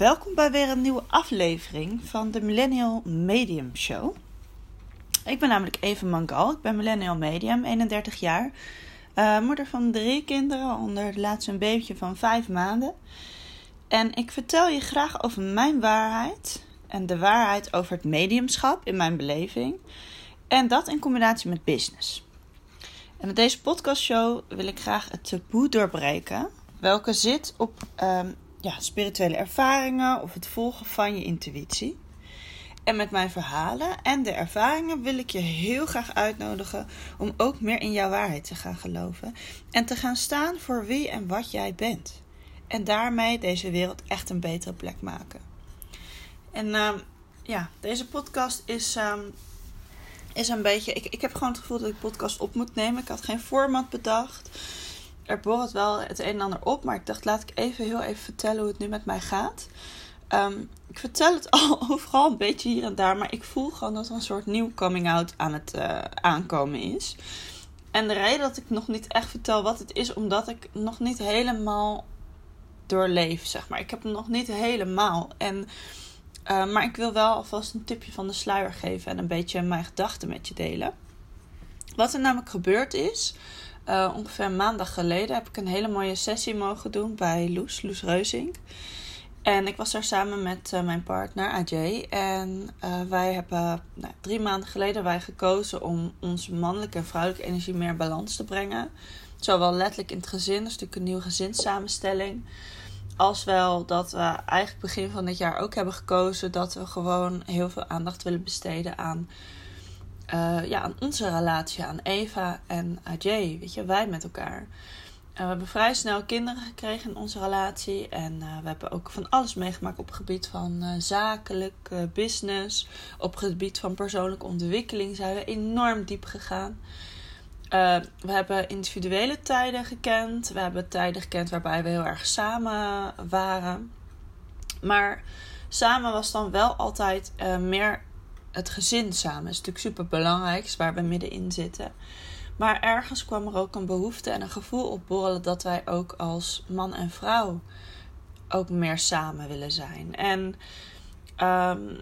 Welkom bij weer een nieuwe aflevering van de Millennial Medium Show. Ik ben namelijk Eva Mangal, ik ben Millennial Medium, 31 jaar. Uh, moeder van drie kinderen, onder de laatste een babytje van vijf maanden. En ik vertel je graag over mijn waarheid en de waarheid over het mediumschap in mijn beleving. En dat in combinatie met business. En met deze podcastshow wil ik graag het taboe doorbreken, welke zit op um, ja, spirituele ervaringen of het volgen van je intuïtie. En met mijn verhalen en de ervaringen wil ik je heel graag uitnodigen om ook meer in jouw waarheid te gaan geloven en te gaan staan voor wie en wat jij bent. En daarmee deze wereld echt een betere plek maken. En uh, ja, deze podcast is, um, is een beetje. Ik, ik heb gewoon het gevoel dat ik podcast op moet nemen. Ik had geen format bedacht er borrelt wel het een en ander op. Maar ik dacht, laat ik even heel even vertellen hoe het nu met mij gaat. Um, ik vertel het al overal een beetje hier en daar. Maar ik voel gewoon dat er een soort nieuw coming out aan het uh, aankomen is. En de reden dat ik nog niet echt vertel wat het is, omdat ik nog niet helemaal doorleef, zeg maar. Ik heb het nog niet helemaal. En, uh, maar ik wil wel alvast een tipje van de sluier geven en een beetje mijn gedachten met je delen. Wat er namelijk gebeurd is, uh, ongeveer een maandag geleden heb ik een hele mooie sessie mogen doen bij Loes, Loes Reuzing. En ik was daar samen met uh, mijn partner Ajay. En uh, wij hebben nou, drie maanden geleden wij gekozen om onze mannelijke en vrouwelijke energie meer balans te brengen. Zowel letterlijk in het gezin, is natuurlijk een nieuwe gezinssamenstelling. Als wel dat we eigenlijk begin van dit jaar ook hebben gekozen dat we gewoon heel veel aandacht willen besteden aan uh, ja, aan onze relatie, aan Eva en Ajay, weet je, wij met elkaar. Uh, we hebben vrij snel kinderen gekregen in onze relatie. En uh, we hebben ook van alles meegemaakt op het gebied van zakelijk, business. Op het gebied van persoonlijke ontwikkeling zijn we enorm diep gegaan. we hebben individuele tijden gekend. We hebben tijden gekend waarbij we heel erg samen waren. Maar samen was dan wel altijd meer het gezin samen is natuurlijk super belangrijk, waar we middenin zitten. Maar ergens kwam er ook een behoefte en een gevoel opborrelen dat wij ook als man en vrouw ook meer samen willen zijn. En um,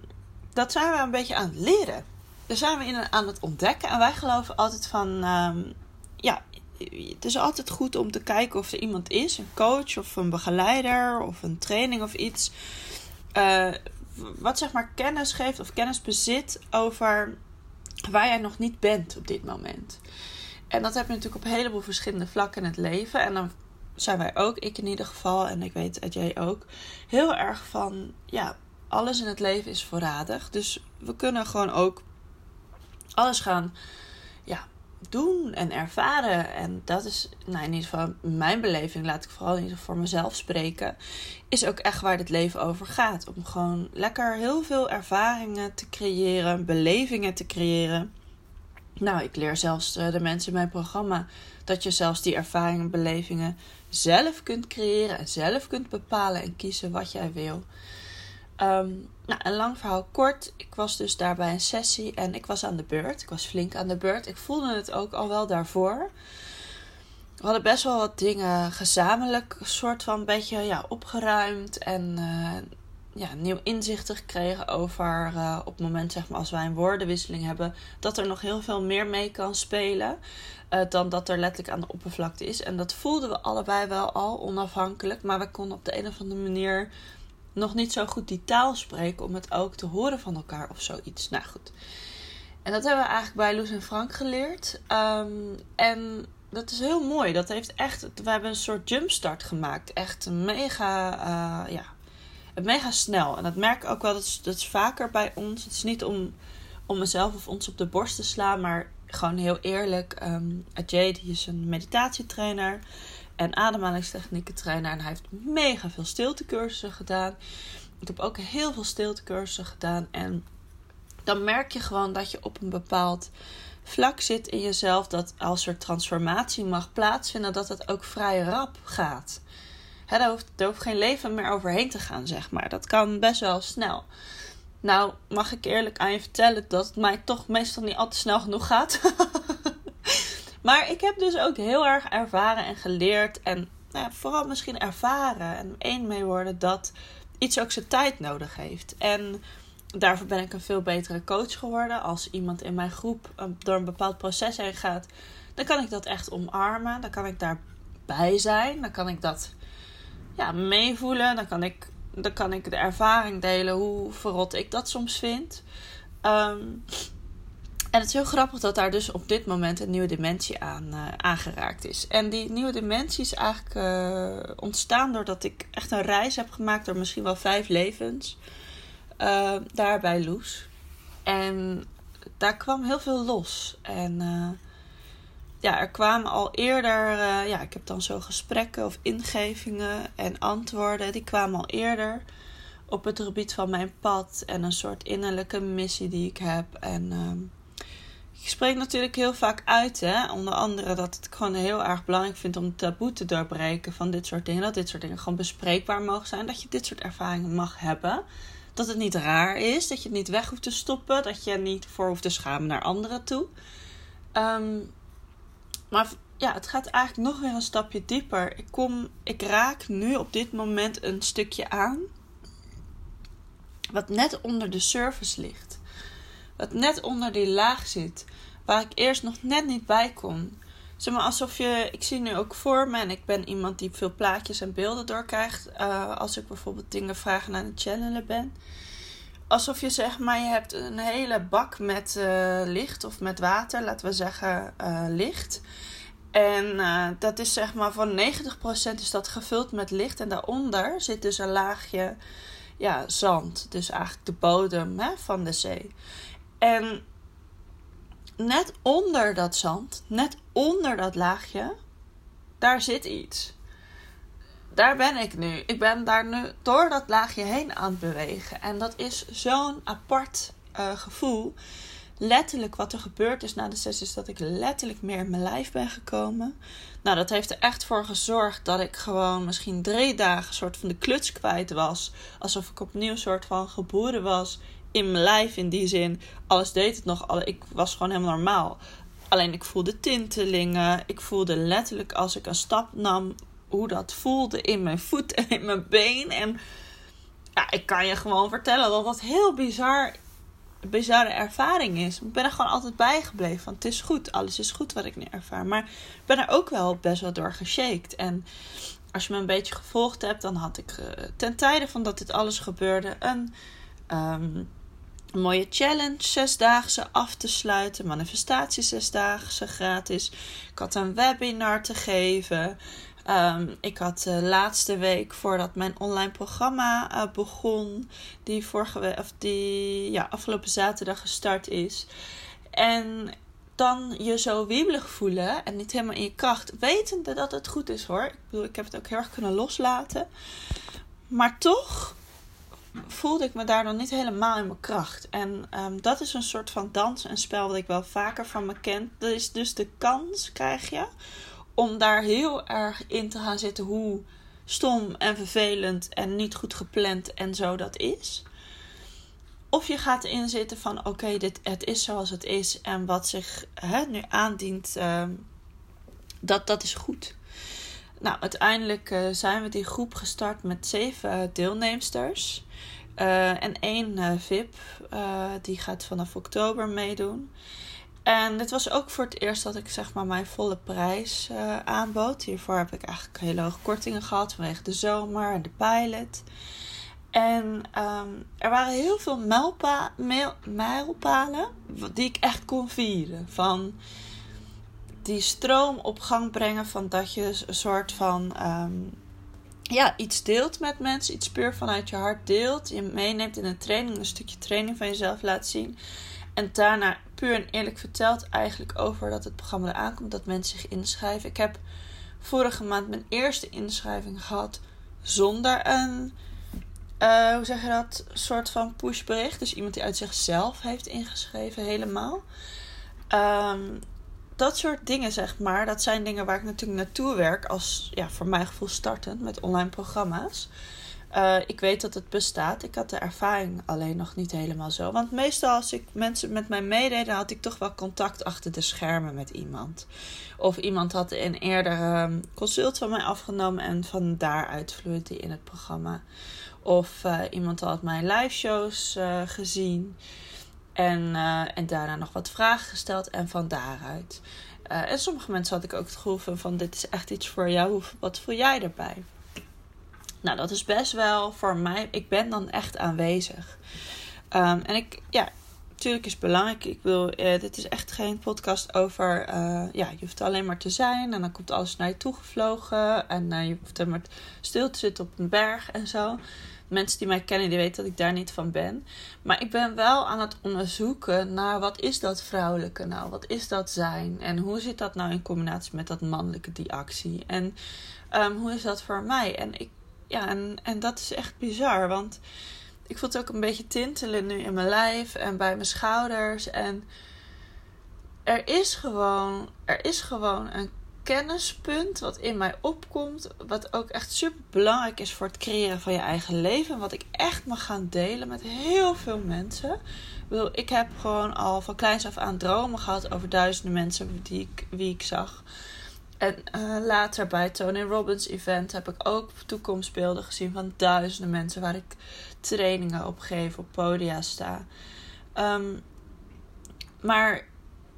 dat zijn we een beetje aan het leren. Daar zijn we in aan het ontdekken. En wij geloven altijd van, um, ja, het is altijd goed om te kijken of er iemand is, een coach of een begeleider of een training of iets. Uh, wat zeg maar kennis geeft of kennis bezit over waar jij nog niet bent op dit moment. En dat heb je natuurlijk op een heleboel verschillende vlakken in het leven. En dan zijn wij ook, ik in ieder geval, en ik weet dat jij ook, heel erg van, ja, alles in het leven is voorradig. Dus we kunnen gewoon ook alles gaan, ja, doen en ervaren. En dat is, nou in ieder geval mijn beleving, laat ik vooral geval voor mezelf spreken, is ook echt waar het leven over gaat. Om gewoon lekker heel veel ervaringen te creëren, belevingen te creëren. Nou, ik leer zelfs eh, de mensen in mijn programma dat je zelfs die ervaringen en belevingen zelf kunt creëren en zelf kunt bepalen en kiezen wat jij wil. Um, nou, een lang verhaal kort. Ik was dus daar bij een sessie en ik was aan de beurt. Ik was flink aan de beurt. Ik voelde het ook al wel daarvoor. We hadden best wel wat dingen gezamenlijk, soort van beetje ja, opgeruimd en uh, ja, nieuw inzichten gekregen over uh, op het moment zeg maar als wij een woordenwisseling hebben, dat er nog heel veel meer mee kan spelen uh, dan dat er letterlijk aan de oppervlakte is. En dat voelden we allebei wel al onafhankelijk, maar we konden op de een of andere manier nog niet zo goed die taal spreken om het ook te horen van elkaar of zoiets. Nou goed. En dat hebben we eigenlijk bij Loes en Frank geleerd. Um, en dat is heel mooi. Dat heeft echt. We hebben een soort jumpstart gemaakt. Echt mega. Uh, ja, mega snel. En dat merk ik ook wel. Dat is, is vaker bij ons. Het is niet om, om mezelf of ons op de borst te slaan. Maar gewoon heel eerlijk. Um, Ajay, die is een meditatietrainer en ademhalingstechnieken trainer. En hij heeft mega veel stiltecursussen gedaan. Ik heb ook heel veel stiltecursussen gedaan. En dan merk je gewoon dat je op een bepaald vlak zit in jezelf. Dat als er transformatie mag plaatsvinden, dat het ook vrij rap gaat. He, daar, hoeft, hoeft geen leven meer overheen te gaan, zeg maar. Dat kan best wel snel. Nou, mag ik eerlijk aan je vertellen dat het mij toch meestal niet al te snel genoeg gaat. Maar ik heb dus ook heel erg ervaren en geleerd. En nou ja, vooral misschien ervaren en één mee worden dat iets ook zijn tijd nodig heeft. En daarvoor ben ik een veel betere coach geworden. Als iemand in mijn groep door een bepaald proces heen gaat, dan kan ik dat echt omarmen. Dan kan ik daarbij zijn. Dan kan ik dat ja, meevoelen. Dan kan ik, dan kan ik de ervaring delen hoe verrot ik dat soms vind. Ehm, en het is heel grappig dat daar dus op dit moment een nieuwe dimensie aan uh, aangeraakt is. En die nieuwe dimensie is eigenlijk uh, ontstaan doordat ik echt een reis heb gemaakt door misschien wel vijf levens. Uh, daar bij Loes. En daar kwam heel veel los. En ja, er kwamen al eerder, ja, ik heb dan zo gesprekken of ingevingen en antwoorden. Die kwamen al eerder op het gebied van mijn pad en een soort innerlijke missie die ik heb. En ehm, ik spreek natuurlijk heel vaak uit, hè? onder andere dat het gewoon heel erg belangrijk vind om taboe te doorbreken van dit soort dingen. Dat dit soort dingen gewoon bespreekbaar mogen zijn. Dat je dit soort ervaringen mag hebben. Dat het niet raar is, dat je het niet weg hoeft te stoppen, dat je niet voor hoeft te schamen naar anderen toe. Ehm, maar ja, het gaat eigenlijk nog weer een stapje dieper. Ik, kom, ik raak nu op dit moment een stukje aan. Wat net onder de surface ligt wat net onder die laag zit, waar ik eerst nog net niet bij kon. Zeg maar alsof je, ik zie nu ook voor me en ik ben iemand die veel plaatjes en beelden doorkrijgt uh, als ik bijvoorbeeld dingen vragen aan het channelen ben. Alsof je zeg maar, je hebt een hele bak met uh, licht of met water, laten we zeggen uh, licht. En dat is zeg maar van 90% is dat gevuld met licht en daaronder zit dus een laagje ja, zand. Dus eigenlijk de bodem hè, van de zee. En net onder dat zand, net onder dat laagje, daar zit iets. Daar ben ik nu. Ik ben daar nu door dat laagje heen aan het bewegen. En dat is zo'n apart uh, gevoel. Letterlijk wat er gebeurd is na de sessie is dat ik letterlijk meer in mijn lijf ben gekomen. Nou, dat heeft er echt voor gezorgd dat ik gewoon misschien drie dagen soort van de kluts kwijt was. Alsof ik opnieuw soort van geboren was in mijn lijf in die zin. Alles deed het nog. Ik was gewoon helemaal normaal. Alleen ik voelde tintelingen. Ik voelde letterlijk als ik een stap nam hoe dat voelde in mijn voet en in mijn been. En ja, ik kan je gewoon vertellen dat dat heel bizar, bizarre ervaring is. Ik ben er gewoon altijd bijgebleven. Van het is goed, alles is goed wat ik nu ervaar. Maar ik ben er ook wel best wel door geshaked. En als je me een beetje gevolgd hebt, dan had ik uh, ten tijde van dat dit alles gebeurde een. Um, een mooie challenge, zesdaagse af te sluiten. Manifestatie zesdaagse gratis. Ik had een webinar te geven. Um, ik had de laatste week voordat mijn online programma uh, begon, die, vorige of die ja, afgelopen zaterdag gestart is. En dan je zo wiebelig voelen en niet helemaal in je kracht, wetende dat het goed is hoor. Ik bedoel, ik heb het ook heel erg kunnen loslaten. Maar toch voelde ik me daar nog niet helemaal in mijn kracht. En um, dat is een soort van dans en spel wat ik wel vaker van me ken. Dat is dus de kans, krijg je, om daar heel erg in te gaan zitten hoe stom en vervelend en niet goed gepland en zo dat is. Of je gaat inzitten van oké, dit het is zoals het is en wat zich hè, nu aandient, uh, dat, dat is goed. Nou, uiteindelijk uh, zijn we die groep gestart met zeven deelnemsters. Uh, en één VIP, die gaat vanaf oktober meedoen. En dit was ook voor het eerst dat ik zeg maar mijn volle prijs aanbood. Hiervoor heb ik eigenlijk hele hoge kortingen gehad vanwege de zomer en de pilot. En um, er waren heel veel mijlpa mijlpalen die ik echt kon vieren. Van die stroom op gang brengen van dat je een soort van um, ja, iets deelt met mensen, iets puur vanuit je hart deelt, je meeneemt in een training, een stukje training van jezelf laat zien. En daarna puur en eerlijk vertelt eigenlijk over dat het programma eraan komt, dat mensen zich inschrijven. Ik heb vorige maand mijn eerste inschrijving gehad zonder een, uh, hoe zeg je dat, soort van pushbericht. Dus iemand die uit zichzelf heeft ingeschreven helemaal. Um, dat soort dingen, zeg maar, dat zijn dingen waar ik natuurlijk naartoe werk als, ja, voor mijn gevoel startend met online programma's. Uh, ik weet dat het bestaat. Ik had de ervaring alleen nog niet helemaal zo. Want meestal als ik mensen met mij meededen, had ik toch wel contact achter de schermen met iemand. Of iemand had een eerder um, consult van mij afgenomen en van daaruit vloeide die in het programma. Of uh, iemand had mijn live shows uh, gezien. En, uh, en daarna nog wat vragen gesteld. En van daaruit. en sommige mensen had ik ook het gevoel van, dit is echt iets voor jou. Wat voel jij erbij? Nou, dat is best wel voor mij. Ik ben dan echt aanwezig. Um, en ik, ja, natuurlijk is het belangrijk. Ik wil, uh, dit is echt geen podcast over, ja, je hoeft alleen maar te zijn en dan komt alles naar je toe gevlogen en je hoeft er maar stil te zitten op een berg en zo. Mensen die mij kennen, die weten dat ik daar niet van ben. Maar ik ben wel aan het onderzoeken naar wat is dat vrouwelijke nou? Wat is dat zijn? En hoe zit dat nou in combinatie met dat mannelijke, die actie? En um, hoe is dat voor mij? En, ik, ja, en, en dat is echt bizar, want ik voel het ook een beetje tintelen nu in mijn lijf en bij mijn schouders. En er is gewoon, er is gewoon een kennispunt wat in mij opkomt. Wat ook echt super belangrijk is voor het creëren van je eigen leven. Wat ik echt mag gaan delen met heel veel mensen. Ik heb gewoon al van kleins af aan dromen gehad over duizenden mensen die ik, wie ik zag. En uh, later bij Tony Robbins event heb ik ook toekomstbeelden gezien van duizenden mensen waar ik trainingen op geef, op podia sta. Um, maar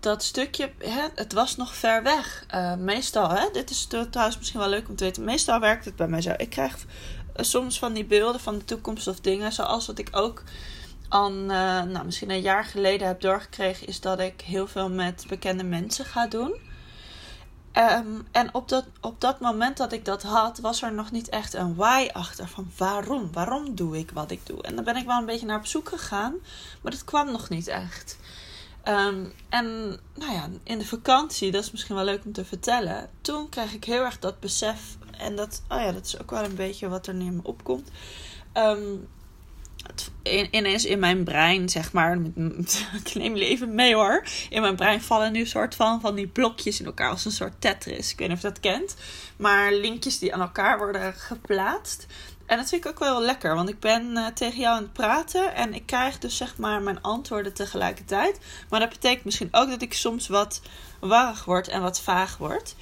dat stukje, hè, het was nog ver weg. Uh, meestal, hè, dit is trouwens misschien wel leuk om te weten. Meestal werkt het bij mij zo. Ik krijg uh, soms van die beelden van de toekomst of dingen. Zoals wat ik ook al, uh, nou, misschien een jaar geleden heb doorgekregen. Is dat ik heel veel met bekende mensen ga doen. Um, en op dat, op dat moment dat ik dat had, was er nog niet echt een why achter. Van waarom? Waarom doe ik wat ik doe? En dan ben ik wel een beetje naar op zoek gegaan. Maar dat kwam nog niet echt. Um, en nou ja, in de vakantie, dat is misschien wel leuk om te vertellen. Toen kreeg ik heel erg dat besef. En dat, oh ja, dat is ook wel een beetje wat er nu in me opkomt. Um, ineens in mijn brein, zeg maar. Ik neem jullie even mee hoor. In mijn brein vallen nu soort van van die blokjes in elkaar als een soort Tetris. Ik weet niet of je dat kent. Maar linkjes die aan elkaar worden geplaatst. En dat vind ik ook wel lekker, want ik ben uh, tegen jou aan het praten en ik krijg dus zeg maar mijn antwoorden tegelijkertijd. Maar dat betekent misschien ook dat ik soms wat warrig word en wat vaag word.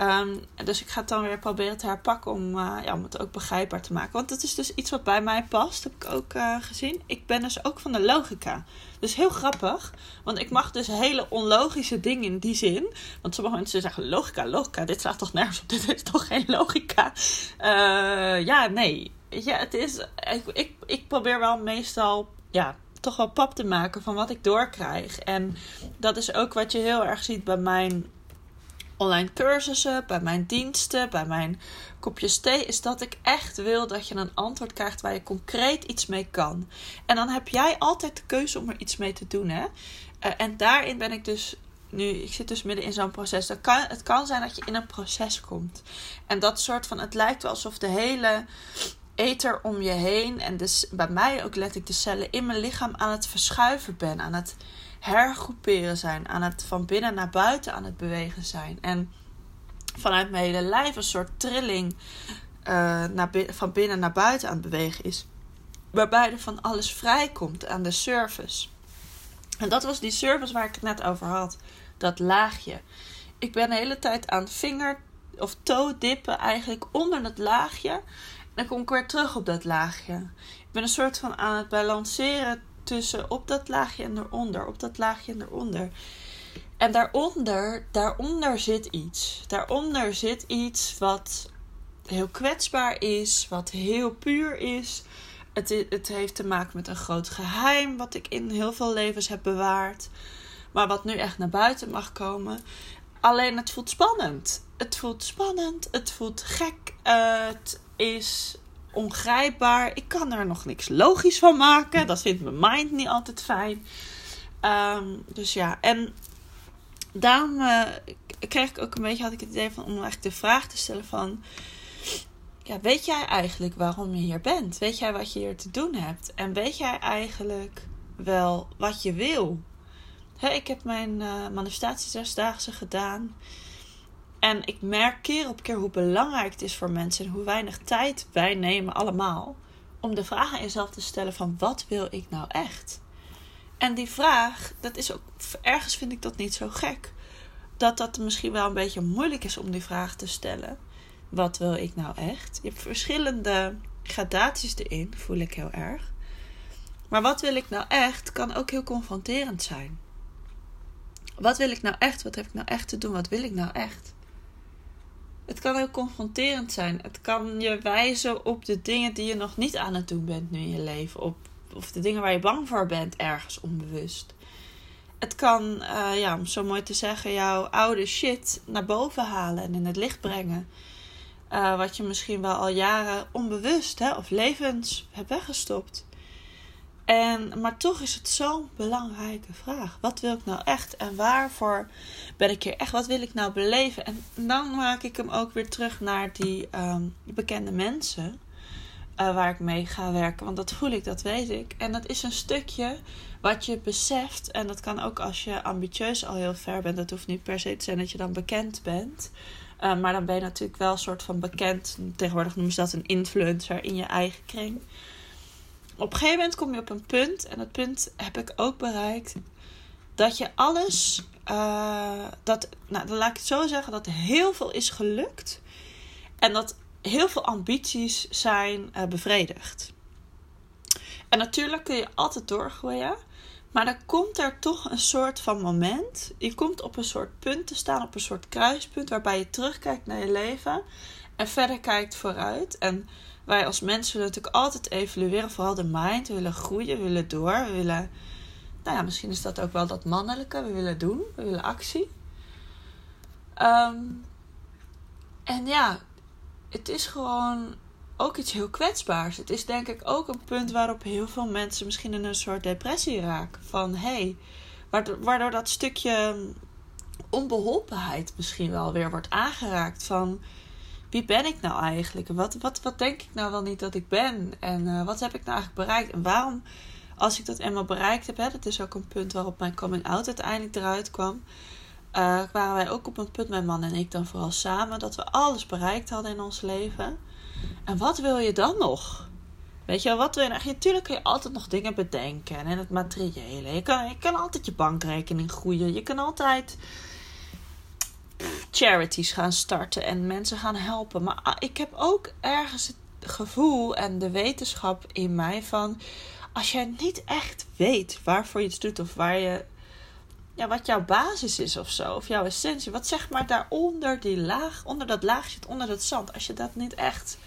Um, dus ik ga het dan weer proberen te herpakken om, uh, ja, om het ook begrijpbaar te maken. Want dat is dus iets wat bij mij past, heb ik ook uh, gezien. Ik ben dus ook van de logica. Dus heel grappig, want ik mag dus hele onlogische dingen in die zin. Want sommige mensen zeggen logica, logica, dit staat toch nergens op, dit is toch geen logica? Ja, nee. Ja, het is, ik, ik, ik probeer wel meestal, ja, toch wel pap te maken van wat ik doorkrijg. En dat is ook wat je heel erg ziet bij mijn online cursussen, bij mijn diensten, bij mijn kopjes thee, is dat ik echt wil dat je een antwoord krijgt waar je concreet iets mee kan. En dan heb jij altijd de keuze om er iets mee te doen. Hè? Uh, en daarin ben ik dus nu, ik zit dus midden in zo'n proces. Dat kan, het kan zijn dat je in een proces komt. En dat soort van, het lijkt wel alsof de hele ether om je heen en dus bij mij ook letterlijk de cellen in mijn lichaam aan het verschuiven ben, aan het hergroeperen zijn, aan het van binnen naar buiten aan het bewegen zijn. En vanuit mijn hele lijf een soort trilling uh, naar, van binnen naar buiten aan het bewegen is. Waarbij er van alles vrijkomt aan de surface. En dat was die surface waar ik het net over had. Dat laagje. Ik ben de hele tijd aan vinger of toe dippen eigenlijk onder dat laagje. Dan kom ik weer terug op dat laagje. Ik ben een soort van aan het balanceren tussen op dat laagje en eronder, op dat laagje en eronder. En daaronder, daaronder zit iets. Daaronder zit iets wat heel kwetsbaar is, wat heel puur is. Het, het heeft te maken met een groot geheim wat ik in heel veel levens heb bewaard. Maar wat nu echt naar buiten mag komen. Alleen het voelt spannend. Het voelt spannend. Het voelt gek. het is ongrijpbaar. Ik kan er nog niks logisch van maken. Dat vindt mijn mind niet altijd fijn. Um, dus ja, en daarom uh, kreeg ik ook een beetje, had ik het idee van om eigenlijk de vraag te stellen van... Ja, weet jij eigenlijk waarom je hier bent? Weet jij wat je hier te doen hebt? En weet jij eigenlijk wel wat je wil? Ik heb mijn uh, manifestatiezesdaagse gedaan. En ik merk keer op keer hoe belangrijk het is voor mensen en hoe weinig tijd wij nemen allemaal om de vraag aan jezelf te stellen van wat wil ik nou echt? En die vraag, dat is ook ergens vind ik dat niet zo gek. Dat dat misschien wel een beetje moeilijk is om die vraag te stellen. Wat wil ik nou echt? Je hebt verschillende gradaties erin, voel ik heel erg. Maar wat wil ik nou echt, kan ook heel confronterend zijn. Wat wil ik nou echt? Wat heb ik nou echt te doen? Wat wil ik nou echt? Het kan heel confronterend zijn. Het kan je wijzen op de dingen die je nog niet aan het doen bent nu in je leven. Op, of de dingen waar je bang voor bent ergens onbewust. Het kan, uh, ja, om zo mooi te zeggen, jouw oude shit naar boven halen en in het licht brengen. Uh, wat je misschien wel al jaren onbewust hè, of levens hebt weggestopt. En, maar toch is het zo'n belangrijke vraag. Wat wil ik nou echt en waarvoor ben ik hier echt? Wat wil ik nou beleven? En dan maak ik hem ook weer terug naar die um, bekende mensen uh, waar ik mee ga werken. Want dat voel ik, dat weet ik. En dat is een stukje wat je beseft. En dat kan ook als je ambitieus al heel ver bent. Dat hoeft niet per se te zijn dat je dan bekend bent. Uh, maar dan ben je natuurlijk wel een soort van bekend. Tegenwoordig noemen ze dat een influencer in je eigen kring op een gegeven moment kom je op een punt, en dat punt heb ik ook bereikt, dat je alles, uh, dat, nou, dan laat ik het zo zeggen, dat heel veel is gelukt en dat heel veel ambities zijn uh, bevredigd. En natuurlijk kun je altijd doorgroeien, maar dan komt er toch een soort van moment. Je komt op een soort punt te staan, op een soort kruispunt, waarbij je terugkijkt naar je leven en verder kijkt vooruit. En wij als mensen natuurlijk altijd evolueren, vooral de mind. We willen groeien, we willen door, we willen. Nou ja, misschien is dat ook wel dat mannelijke. We willen doen, we willen actie. Um, en ja, het is gewoon ook iets heel kwetsbaars. Het is denk ik ook een punt waarop heel veel mensen misschien in een soort depressie raken. Van hé, hey, waardoor dat stukje onbeholpenheid misschien wel weer wordt aangeraakt. Van wie ben ik nou eigenlijk? Wat, wat, wat denk ik nou wel niet dat ik ben? En uh, wat heb ik nou eigenlijk bereikt? En waarom, als ik dat eenmaal bereikt heb, hè, dat is ook een punt waarop mijn coming out uiteindelijk eruit kwam. Uh, wij ook op een punt, mijn man en ik dan vooral samen, dat we alles bereikt hadden in ons leven. En wat wil je dan nog? Weet je, wat wil je nou? Natuurlijk kun je altijd nog dingen bedenken en het materiële. Je kan, je kan altijd je bankrekening groeien. Je kan altijd charities gaan starten en mensen gaan helpen. Maar ah, ik heb ook ergens het gevoel en de wetenschap in mij van als jij niet echt weet waarvoor je iets doet of waar je ja, wat jouw basis is of zo, of jouw essentie, wat zeg maar daaronder die laag, onder dat laagje, onder dat zand, als je dat niet echt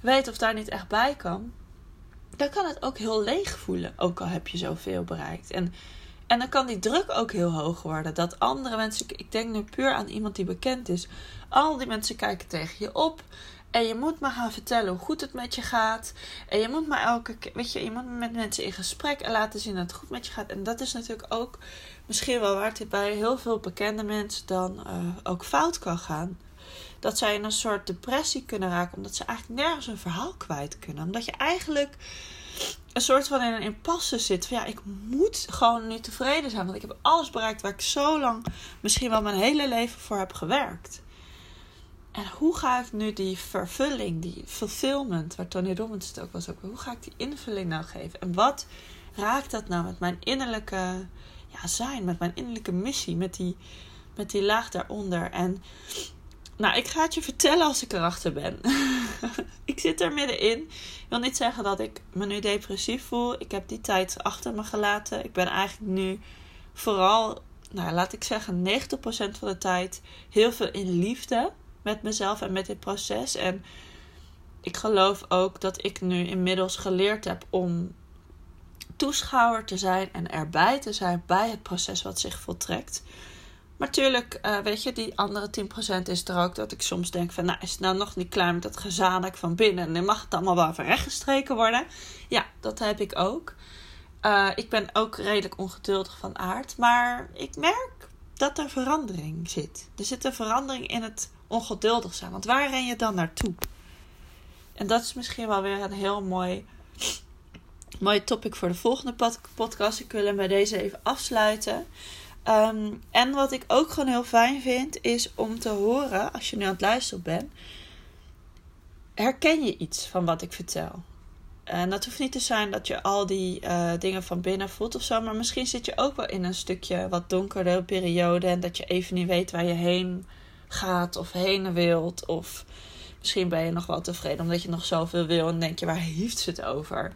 weet of daar niet echt bij kan, dan kan het ook heel leeg voelen, ook al heb je zoveel bereikt. En en dan kan die druk ook heel hoog worden. Dat andere mensen, ik denk nu puur aan iemand die bekend is. Al die mensen kijken tegen je op. En je moet maar gaan vertellen hoe goed het met je gaat. En je moet maar elke keer, weet je, je moet met mensen in gesprek en laten zien dat het goed met je gaat. En dat is natuurlijk ook misschien wel waar het bij heel veel bekende mensen dan uh, ook fout kan gaan. Dat zij in een soort depressie kunnen raken, omdat ze eigenlijk nergens een verhaal kwijt kunnen. Omdat je eigenlijk een soort van in een impasse zit. Van ja, ik moet gewoon nu tevreden zijn. Want ik heb alles bereikt waar ik zo lang, misschien wel mijn hele leven voor heb gewerkt. En hoe ga ik nu die vervulling, die fulfillment, waar Tony Robbins het ook was, ook, hoe ga ik die invulling nou geven? En wat raakt dat nou met mijn innerlijke ja, zijn, met mijn innerlijke missie, met die, met die laag daaronder? En nou, ik ga het je vertellen als ik erachter ben. ik zit er middenin. Ik wil niet zeggen dat ik me nu depressief voel. Ik heb die tijd achter me gelaten. Ik ben eigenlijk nu vooral, nou laat ik zeggen, 90% van de tijd heel veel in liefde met mezelf en met dit proces. En ik geloof ook dat ik nu inmiddels geleerd heb om toeschouwer te zijn en erbij te zijn bij het proces wat zich voltrekt. Maar tuurlijk, uh, weet je, die andere 10% is er ook dat ik soms denk van... nou, is het nou nog niet klaar met dat gezanik van binnen... en dan mag het allemaal wel rechtgestreken worden. Ja, dat heb ik ook. Uh, ik ben ook redelijk ongeduldig van aard. Maar ik merk dat er verandering zit. Er zit een verandering in het ongeduldig zijn. Want waar ren je dan naartoe? En dat is misschien wel weer een heel mooi, mooi topic voor de volgende podcast. Ik wil hem bij deze even afsluiten. Um, en wat ik ook gewoon heel fijn vind, is om te horen, als je nu aan het luisteren bent, herken je iets van wat ik vertel? En dat hoeft niet te zijn dat je al die uh, dingen van binnen voelt of zo, maar misschien zit je ook wel in een stukje wat donkere periode en dat je even niet weet waar je heen gaat of heen wilt. Of Misschien ben je nog wel tevreden omdat je nog zoveel wil en denk je, waar heeft ze het over?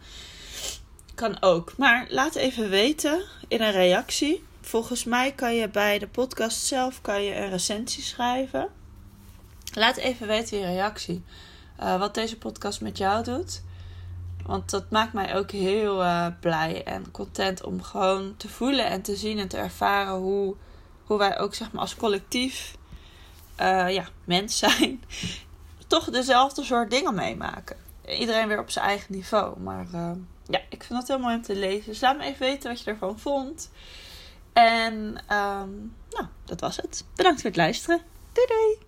Kan ook. Maar laat even weten in een reactie. Volgens mij kan je bij de podcast zelf kan je een recensie schrijven. Laat even weten in reactie uh, wat deze podcast met jou doet. Want dat maakt mij ook heel uh, blij en content om gewoon te voelen en te zien en te ervaren hoe, hoe wij ook zeg maar als collectief uh, ja, mens zijn. toch dezelfde soort dingen meemaken. Iedereen weer op zijn eigen niveau. Maar ja, ik vind dat heel mooi om te lezen. Dus laat me even weten wat je ervan vond. En um, nou, dat was het. Bedankt voor het luisteren. Doei doei!